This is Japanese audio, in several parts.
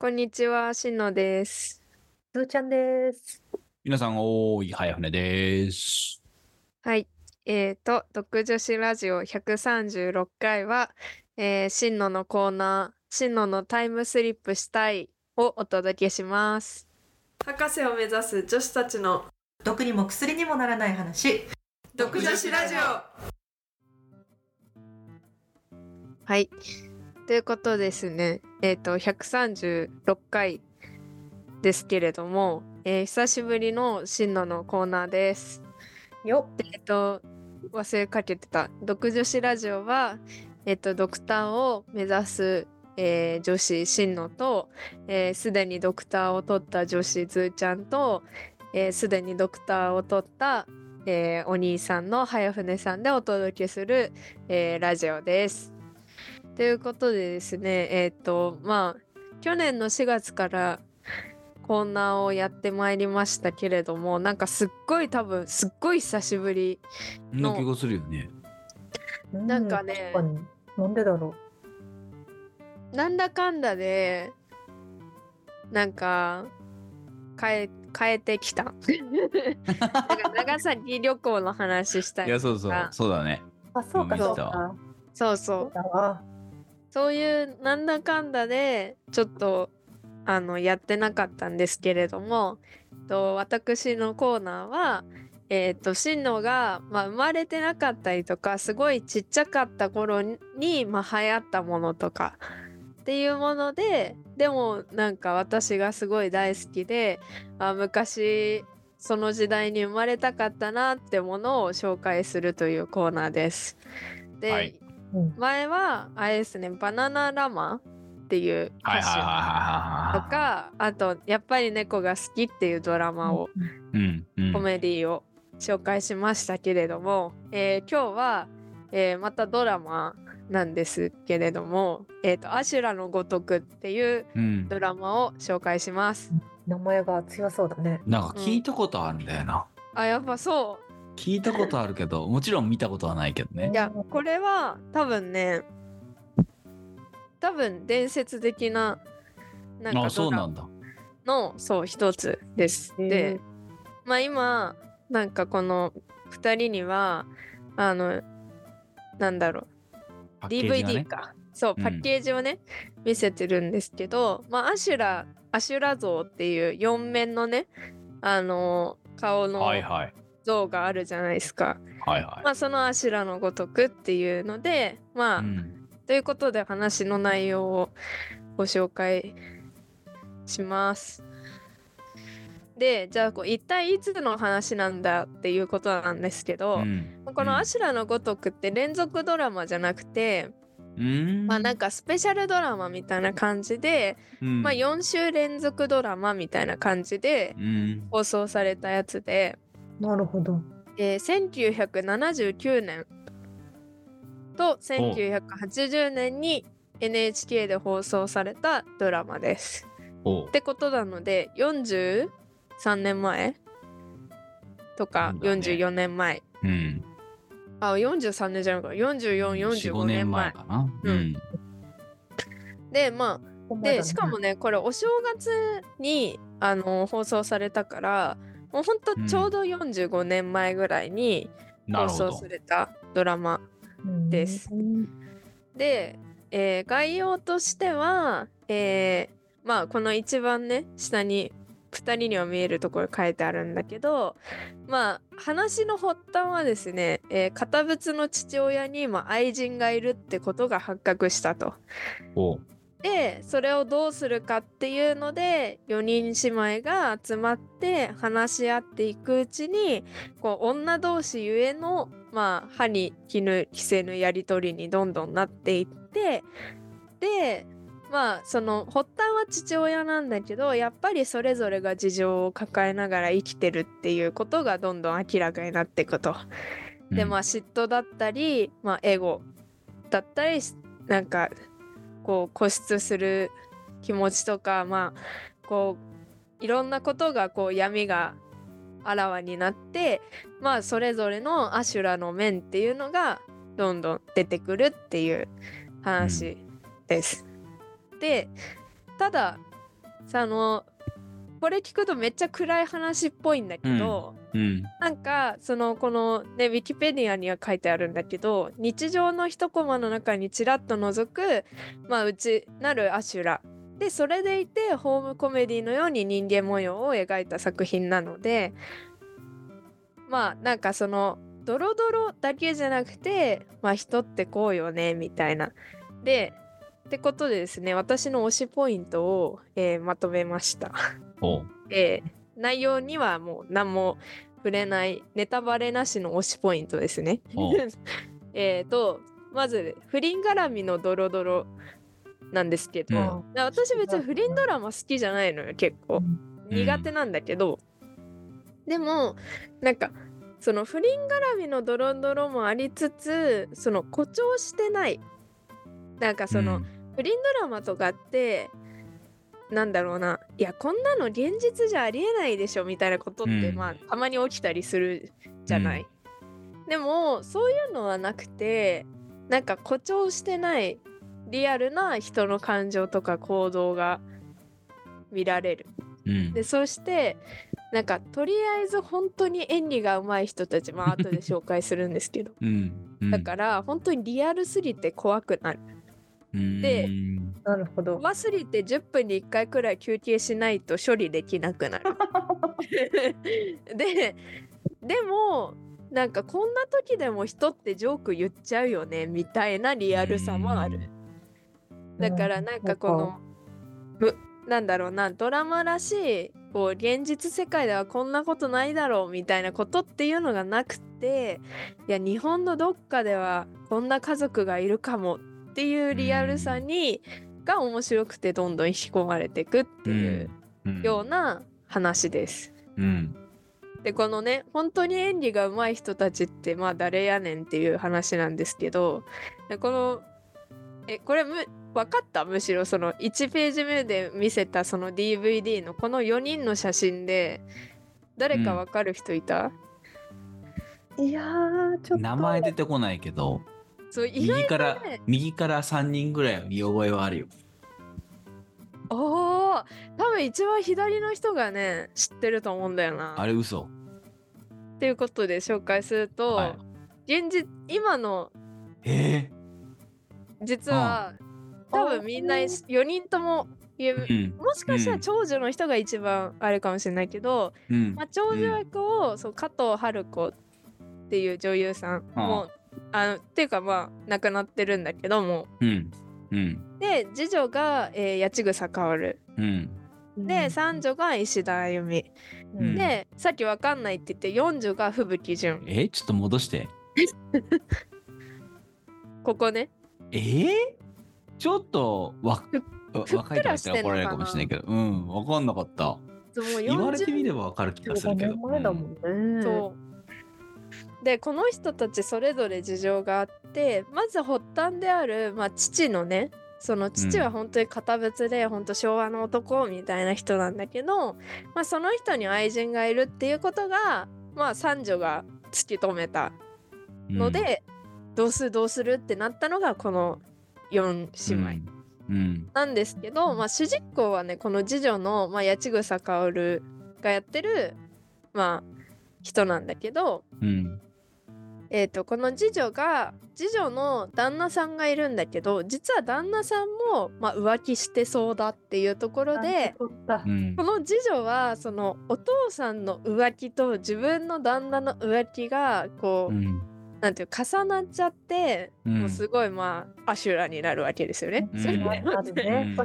こんにちは、しのです。すーちゃんです。皆さん、おーい、早船です。はい。えーと、独女子ラジオ136回は、えー、しんののコーナー、しんののタイムスリップしたいをお届けします。博士を目指す女子たちの毒にも薬にもならない話。独女子ラジオはい。ということですね。えっ、と、136回ですけれども、えー久しぶりのしんののコーナーです。よでえっと忘れかけてた「独女子ラジオは」えっとドクターを目指す、えー女子しんのとえーすで、にドクターを取った女子ずーちゃんとすで、にドクターを取った、えーお兄さんの早船さんでお届けする、えーラジオです。ということでですねえっとまあ去年の4月からコーナーをやってまいりましたけれどもなんかすっごい多分すっごい久しぶりそんな気がするよね。う。なんかね。なんでだろなんだかんだでなんか変え変えてきたなんか長崎旅行の話したいいや、そうそうあ、そうだね。う。あ、そうかうんそうか。そうそそうだわ。そういうなんだかんだでちょっとあのやってなかったんですけれどもと私のコーナーはえっ、と真野が、まあ、生まれてなかったりとかすごいちっちゃかった頃に、まあ、流行ったものとかっていうものででもなんか私がすごい大好きであ昔その時代に生まれたかったなってものを紹介するというコーナーです。で、はいうん。前はあれですねバナナラマっていう歌手はいはいはいはいはとかあとやっぱり猫が好きっていうドラマを、い。うん、うん。コメディを紹介しましたけれども、えー今日は、えーまたドラマなんですけれども「えー、とアシュラのごとく」っていううん。ドラマを紹介します。名前が強そうだね。なんか聞いたことあるんだよな。あやっぱそ聞いたことあるけど、もちろん見たことはないけどねうい。やこれは多分ね多分伝説的ななんかあ、そうなんだ。のそう一つです。でまあ今なんかこの2人にはあのなんだろう DVD ね。かそううんパッケージをね、見せてるんですけど、まあ、アシュラアシュラ像っていう4面のねあの顔のはいはい。像があるじゃないですか、はいはまあ、その阿修羅のごとくっていうのでまあ、い。うん。ということで話の内容をご紹介します。でじゃあこう一体いつの話なんだっていうことなんですけど、うんこの「阿修羅のごとく」って連続ドラマじゃなくて、うん。まあなんかスペシャルドラマみたいな感じで、うん、まあ4週連続ドラマみたいな感じでうん。放送されたやつで、なるほど。えー1979年と1980年に NHK で放送されたドラマです。ってことなので43年前とかそうだね44年前、うん。あ43年じゃないか4 4445 5年前かな。ううんん。でまあでしかもねこれお正月にあの放送されたからもうほんとちょうど45年前ぐらいに放送さ。れたドラマうんですうんで、えー概要としては、えーまあこの一番ね下に2人には見えるところ書いてあるんだけどまあ話の発端はですね、えー堅物の父親に、まあ、愛人がいるってことが発覚したと。でそれをどうするかっていうので4人姉妹が集まって話し合っていくうちにこう女同士ゆえの、まあ、歯に衣着せぬやり取りにどんどんなっていってでまあその発端は父親なんだけどやっぱりそれぞれが事情を抱えながら生きてるっていうことがどんどん明らかになっていくと。でまあ嫉妬だったり、まあ、エゴだったりなんかこう固執する気持ちとかまあこういろんなことがこう闇があらわになってまあそれぞれのアシュラの面っていうのがどんどん出てくるっていう話です。でただそのこれ聞くとめっちゃ暗い話っぽいんだけど、うん。なんかそのこのねウィキペディアには書いてあるんだけど日常の一コマの中にちらっと覗くまあ内なるアシュラでそれでいてホームコメディのように人間模様を描いた作品なのでまあなんかそのドロドロだけじゃなくてまあ人ってこうよねみたいな。でってことでですね私の推しポイントを、えーまとめました。ほう。えー内容にはもう何も触れないネタバレなしの推しポイントですね。お えーとまず不倫絡みのドロドロなんですけど、うん。で私別に不倫ドラマ好きじゃないのよ結構。うん。苦手なんだけど、でもなんかその不倫絡みのドロドロもありつつその誇張してない。なんかその、不倫ドラマとかってなんだろうな。いやこんなの現実じゃありえないでしょみたいなことって、うん。まあたまに起きたりするじゃない、でもそういうのはなくてなんか誇張してないリアルな人の感情とか行動が見られる。うん。でそしてなんかとりあえず本当に演技が上手い人たちまあ後で紹介するんですけど。うん。うん。だから本当にリアルすぎて怖くなるでうんなるほど。怖すぎて10分に1回くらい休憩しないと処理できなくなる。ででもなんかこんな時でも人ってジョーク言っちゃうよねみたいなリアルさもある。だからなんかこのむなんだろうなドラマらしいこう現実世界ではこんなことないだろうみたいなことっていうのがなくていや日本のどっかではこんな家族がいるかもっていうリアルさにが面白くてどんどん引き込まれていくっていううんような話です。うん。でこのね本当に演技が上手い人たちってまあ誰やねんっていう話なんですけどでこのえこれむ分かった？むしろその1ページ目で見せたその DVD のこの4人の写真で誰か分かる人いた、いやー、ちょっと。名前出てこないけど、そう意外右からね、右から3人ぐらいは見覚えはあるよ。おー多分一番左の人がね知ってると思うんだよな。あれ嘘。っていうことで紹介すると、は現実今のえ実は、多分みんな4人ともうん。もしかしたうんら長女の人が一番あれかもしれないけど、うんまあ、長女役を、そう加藤春子っていう女優さんも、あのっていうかまあ亡くなってるんだけどもうん。うん。で次女が、えー八千草薫うん。で三女が石田あゆみ、うんでさっきわかんないって言って四女が吹雪純えちょっと戻して。ここねえー、ちょっとわ若いと言ったくら怒られるかもしれないけど、うん、わかんなかった。言われて40みればわかる気がする15けど。年前だもんね。そうでこの人たちそれぞれ事情があってまず発端である、まあ、父のねその父は本当に堅物で、本当昭和の男みたいな人なんだけど、まあ、その人に愛人がいるっていうことが、まあ、三女が突き止めたうんの、で、どうするどうするってなったのがこの4姉妹。うん。なんですけど、まあ、主人公はねこの次女の、まあ、八千草薫がやってる、まあ、人なんだけど、うん。えー、とこの次女が次女の旦那さんがいるんだけど実は旦那さんも、まあ、浮気してそうだっていうところでこ。の次女はそのお父さんの浮気と自分の旦那の浮気がこう、うん。なんていう重なっちゃって、うんもうすごいまあアシュラになるわけですよね。うんそれであるね。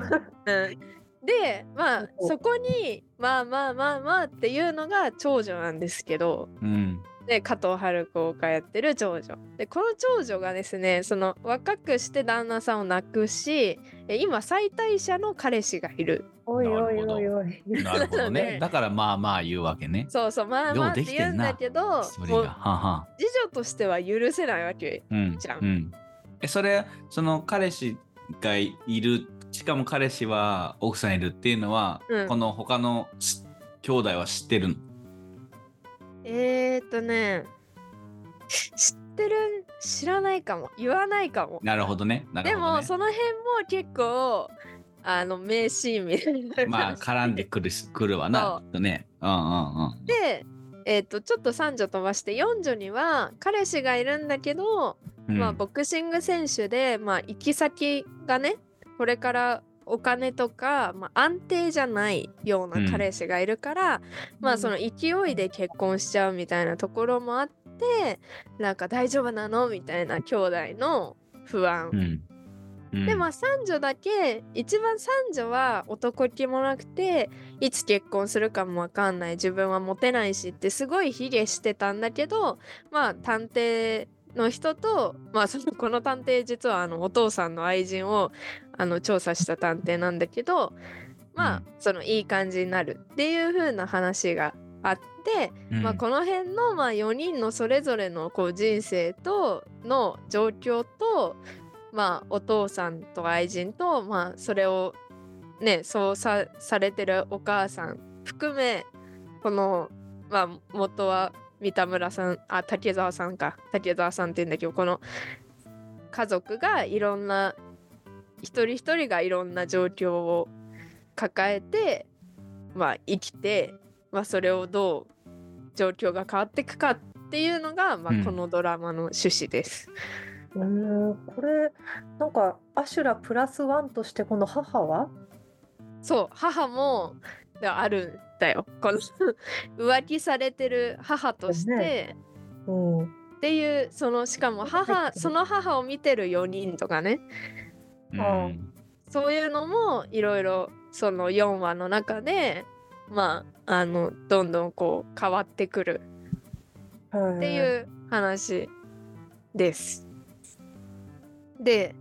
うん でまあそこにまあまあまあまあっていうのが長女なんですけどうん。で加藤春子がやってる長女でこの長女がですねその若くして旦那さんを亡くしえ今最大者の彼氏がいるおいおいおいおい。なるほどね。だからまあまあ言うわけね。そうそうまあまあって言うんだけど。次女としては許せないわけうん。じゃんうん。え、それ、その彼氏がいる、しかも彼氏は奥さんいるっていうのは、うん。この他のし兄弟は知ってるの？えー、っとね知ってる知らないかも。言わないかも。なるほどね。なるでほど、ね。もその辺も結構あの名シーンみたいになるまあ絡んでくるしくるわな。そきっとね。うんうんうん。でえっ、とちょっと三女飛ばして四女には彼氏がいるんだけど、うん。まあボクシング選手でまあ行き先がねこれからお金とか、まあ、安定じゃないような彼氏がいるから、まあその勢いで結婚しちゃうみたいなところもあってなんか大丈夫なのみたいな兄弟の不安、うん。うん。でまあ三女だけ一番三女は男気もなくていつ結婚するかもわかんない。自分はモテないしってすごい卑下してたんだけどまあ探偵の人とまあその この探偵実はあのお父さんの愛人をあの調査した探偵なんだけどまあそのいい感じになるっていう風な話があって、うん。まあ、この辺のまあ4人のそれぞれのこう人生との状況と、まあ、お父さんと愛人と、まあ、それをねそうさされてるお母さん含めこの、まあ、元は三田村さんあ竹澤さんか。竹澤さんって言うんだけどこの家族がいろんな一人一人がいろんな状況を抱えて、まあ、生きて、まあ、それをどう状況が変わっていくかっていうのが、まあうんこのドラマの趣旨です。うーんこれなんかアシュラプラスワンとしてこの母は？そう母もがあるんだよ。この 浮気されてる母として、ねうんっていうそのしかも母その母を見てる4人とかね。うん。そういうのもいろいろその4話の中でまああのどんどんこう変わってくる。っっていう話です。で、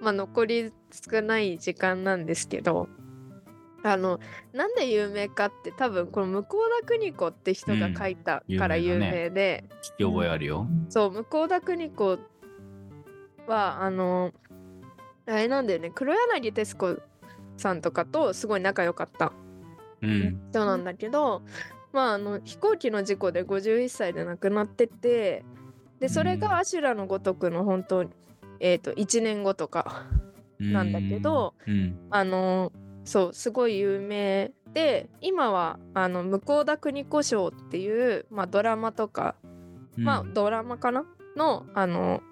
まあ、残り少ない時間なんですけどあのなんで有名かって多分この向田邦子って人が書いたから有うん有名だね。名で、聞き覚えあるよ。そう向田邦子はあのあれなんだよね。黒柳徹子さんとかとすごい仲良かったうん。人なんだけど、まああの飛行機の事故で51歳で亡くなっててでそれうん。がアシュラのごとくの本当えー、と1年後とかなんだけどうん。あのそうすごい有名。で今はあの向田邦子賞っていう、まあ、ドラマとか、まあドラマかな？のあの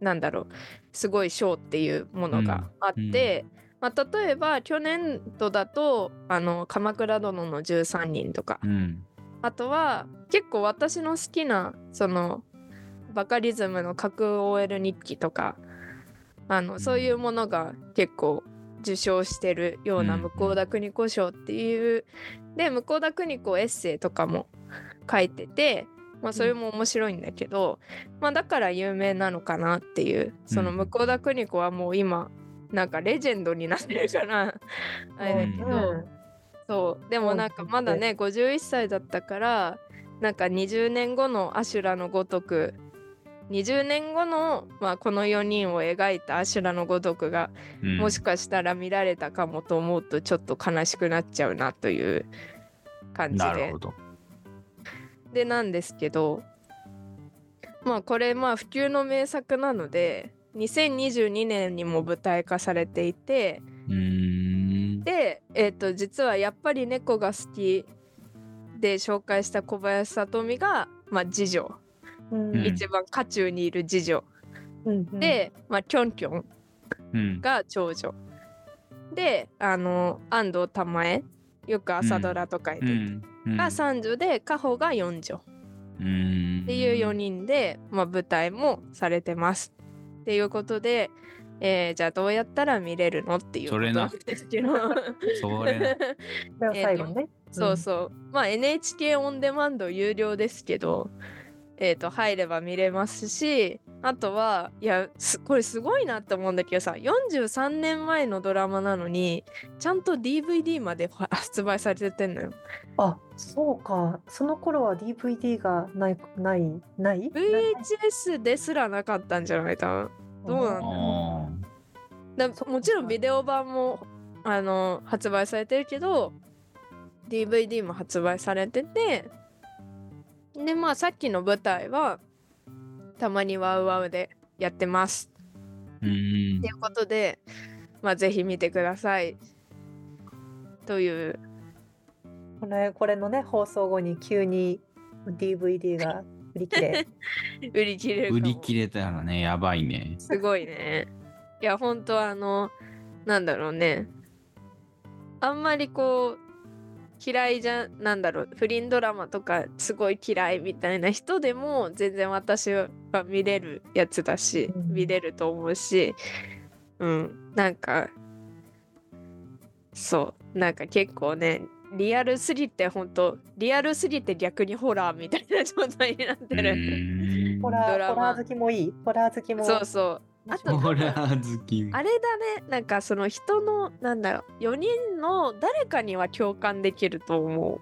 なんだろうすごい賞っていうものがあって、まあ、例えば去年度だと「あの鎌倉殿の13人」とか。うん。あとは結構私の好きなそのバカリズムの核 OL 日記とかあのそういうものが結構受賞してるようなうん向田邦子賞っていう、で向田邦子エッセイとかも書いてて、まあ、それも面白いんだけど、まあ、だから有名なのかなっていうそのうん。向田邦子はもう今なんかレジェンドになってるからあれだけど。そう。でもなんかまだね51歳だったからなんか20年後のアシュラのごとく20年後の、まあ、この4人を描いたアシュラのごとくが、うん。もしかしたら見られたかもと思うとちょっと悲しくなっちゃうなという感じで。なるほど。でなんですけどまあこれまあ普及の名作なので2022年にも舞台化されていてで、えー、と実はやっぱり猫が好きで紹介した小林聡美が、まあ、次女、一番渦中にいる次女。うんで、まあ、キョンキョンうん。が長女。であの安藤玉恵。よく朝ドラとかにう出てん。うん。が三女で加穂が四女。うん。っていう4人で、まあ、舞台もされてます。っていうことで、えーじゃあどうやったら見れるのっていうことそれななんですけど。それな。最後ね。そうそう。まあ NHK オンデマンド有料ですけど、えっ、と入れば見れますし、あとはいやすこれすごいなって思うんだけどさ、43年前のドラマなのにちゃんと DVD までは発売されてんのよ。あ、そうか。その頃は DVD がないないない？VHS ですらなかったんじゃない？かな。どうなんだろうあだもちろんビデオ版もあの発売されてるけど DVD も発売されててでまあさっきの舞台はたまにワウワウでやってます。ーうん。ということでまあぜひ見てください。という。これこれのね放送後に急に DVD が売り切れ。売り切れ売り切れたらね、やばいね。すごいね。いや本当あのなんだろうね。あんまりこう嫌いじゃなんだろう不倫ドラマとかすごい嫌いみたいな人でも全然私は見れるやつだし、うん。見れると思うしうんなんかそうなんか結構ねリアルすぎて本当リアルすぎて逆にホラーみたいな状態になってる、ホラー好きもいい？ホラー好きも。そうそうあとホラー好き。あれだねなんかその人のなんだろう4人の誰かには共感できると思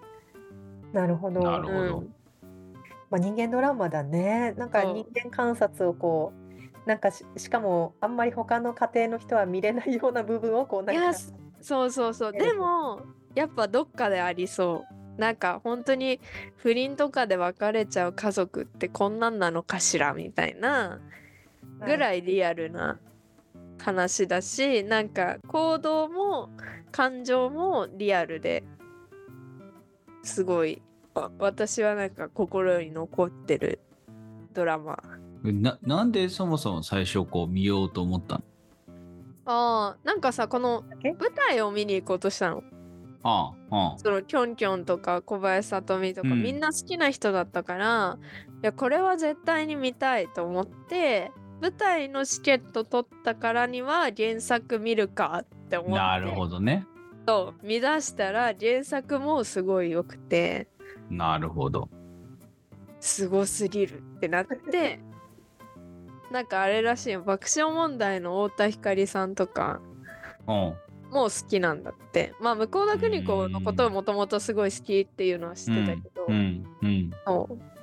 なるほど。う。なるほど。うん。まあ、人間ドラマだね。なんか人間観察をこうなんかししかもあんまり他の家庭の人は見れないような部分をこうなんか。いやすそうそうそう。ええでもやっぱどっかでありそう。なんか本当に不倫とかで別れちゃう家族ってこんなんなのかしらみたいなぐらいリアルな話だしなんか行動も感情もリアルですごいあ私はなんか心に残ってるドラマ。ななんでそもそも最初こう見ようと思ったの？あーなんかさこのえ？舞台を見に行こうとしたの。ああ、あ。そのキョンキョンとか小林聡美とか、うん。みんな好きな人だったからいやこれは絶対に見たいと思って舞台のチケット取ったからには原作見るかって思ってなるほどね。そう見出したら原作もすごい良くてなるほど。すごすぎるってなって なんかあれらしいよ爆笑問題の太田光さんとかうん。もう好きなんだってまあ向田邦子のことをもともとすごい好きっていうのは知ってたけど、うん。うん。そう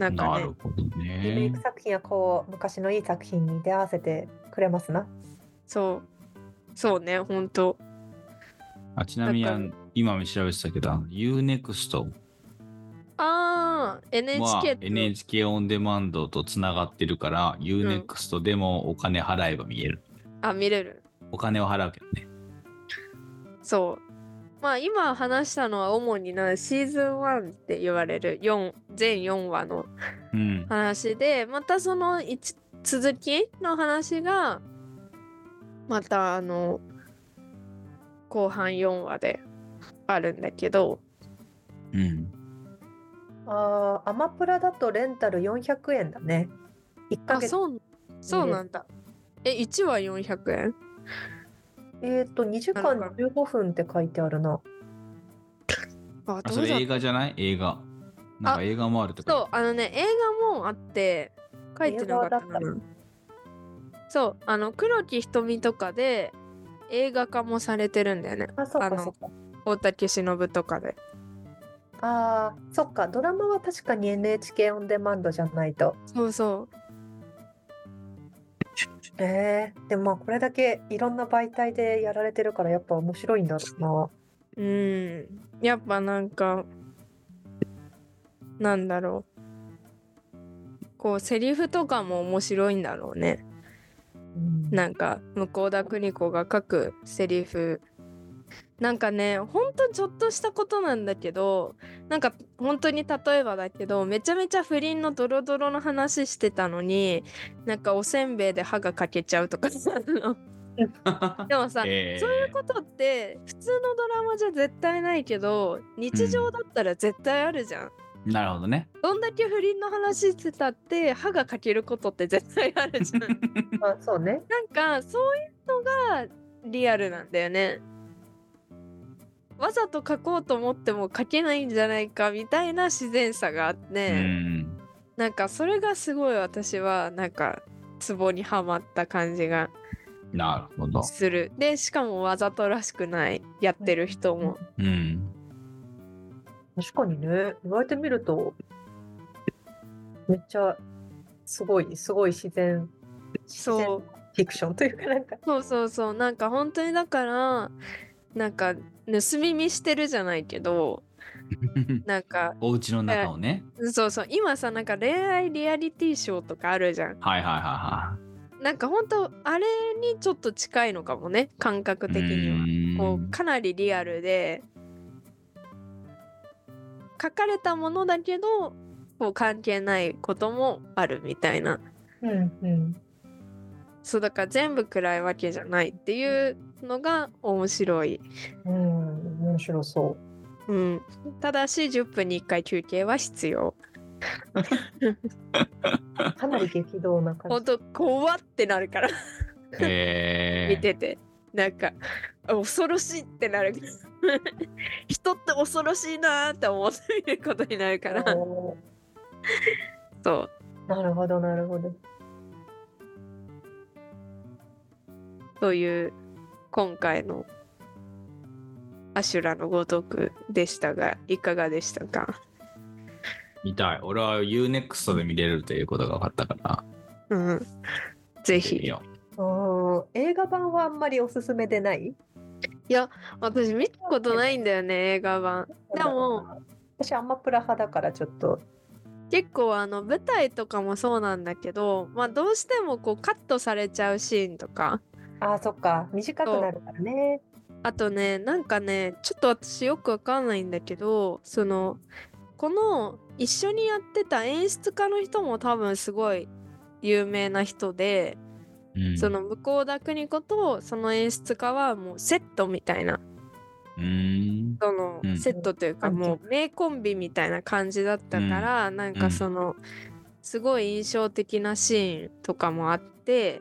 なんかねなるほどリメイねク。作品はこう昔のいい作品に出会わせてくれますな。そうそうねほんとあちなみに今も調べてたけど、UNEXT あーは NHK と NHK オンデマンドとつながってるから、UNEXT でもお金払えば見える。あ見れるお金を払うけどね。そうまあ今話したのは主になシーズン1って言われる4全4話のうん。話でまたその一続きの話がまたあの後半4話であるんだけどうん。ああアマプラだとレンタル400円だね。1ヶ月あそうそうなんだえ1話400円？えっ、と2時間なる15分って書いてあるな。あそうれ映画じゃない？映画。なんか映画もあるってそうあのね映画もあって書いてなかったそうあの黒木瞳とかで映画化もされてるんだよね。あそうあのかそうか。大竹しのぶとかで。ああそっか。ドラマは確かに NHK オンデマンドじゃないと。そうそうえー、でもまあこれだけいろんな媒体でやられてるからやっぱ面白いんだろうな。うん。やっぱなんかなんだろう。こうセリフとかも面白いんだろうね。うん。なんか向田邦子が書くセリフなんかねほんとちょっとしたことなんだけどなんか本当に例えばだけどめちゃめちゃ不倫のドロドロの話してたのになんかおせんべいで歯が欠けちゃうとかさ でもさ、えーそういうことって普通のドラマじゃ絶対ないけど日常だったら絶対あるじゃん。なるほどね。どんだけ不倫の話してたって歯が欠けることって絶対あるじゃん。あそうね。なんかそういうのがリアルなんだよね。わざと書こうと思っても書けないんじゃないかみたいな自然さがあって、うん。なんかそれがすごい私はなんかツボにはまった感じがなるほど。する。でしかもわざとらしくないやってる人も。うん。確かにね言われてみるとめっちゃすごいすごい自然自然そうフィクションというかなんかそうそうそうなんか本当にだからなんか盗み見してるじゃないけど なんかお家の中をね。そうそう今さなんか恋愛リアリティショーとかあるじゃんはいはいはなんか本当あれにちょっと近いのかもね感覚的には。こうかなりリアルで書かれたものだけどこう関係ないこともあるみたいなうんうん。そうだから全部暗いわけじゃないっていうのが面白い、うん、面白そう。ん、ただし10分に1回休憩は必要。う。かなり激動な感ほんと怖ってなるから。へ見てて。なんか恐ろしいってなる。人って恐ろしいなーって思って見ることになるかじ。らおそう。ーなるほど、なるほど。という今回のアシュラのごとくでしたがいかがでしたか？見たい。俺は UNEXT で見れるということが分かったから。うん。ぜ見ひよう。ん映画版はあんまりおすすめでない？私見たことないんだよね映画版。でも私アマプラ派だからちょっと。結構あの舞台とかもそうなんだけどまあどうしてもこうカットされちゃうシーンとか。あーそっか。短くなるからねあとねなんかねちょっと私よくわかんないんだけどそのこの一緒にやってた演出家の人も多分すごい有名な人で、うん、その向田邦子とその演出家はもうセットみたいな。うーん。そのうん。セットというかうん。もう名コンビみたいな感じだったから、なんかそのすごい印象的なシーンとかもあって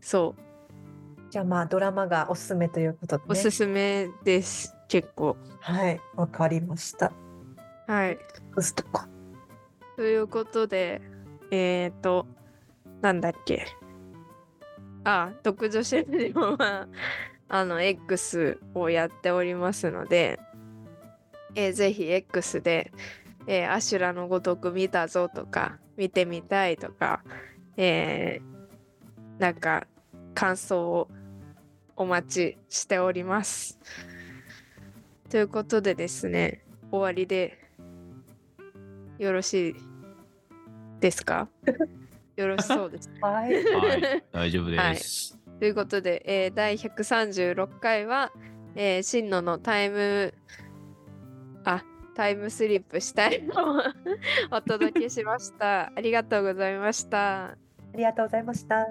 そうじゃあまあドラマがおすすめということで、ね、おすすめです結構。はいわかりました。はい。ということでえっ、ー、となんだっけ。あ独女子ラジオは あの X をやっておりますので、えーぜひ X で、えーアシュラのごとく見たぞとか見てみたいとか、えーなんか感想をお待ちしております。ということでですね終わりでよろしいですか？よろしそうです。はいはい、大丈夫です。ということで、えー第136回は、えー、真野のタイムあタイムスリップしたいのを お届けしました。ありがとうございました。ありがとうございました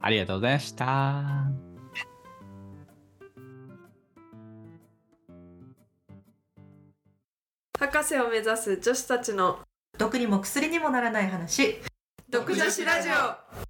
ありがとうございました。博士を目指す女子たちの。毒にも薬にもならない話。独女子ラジオ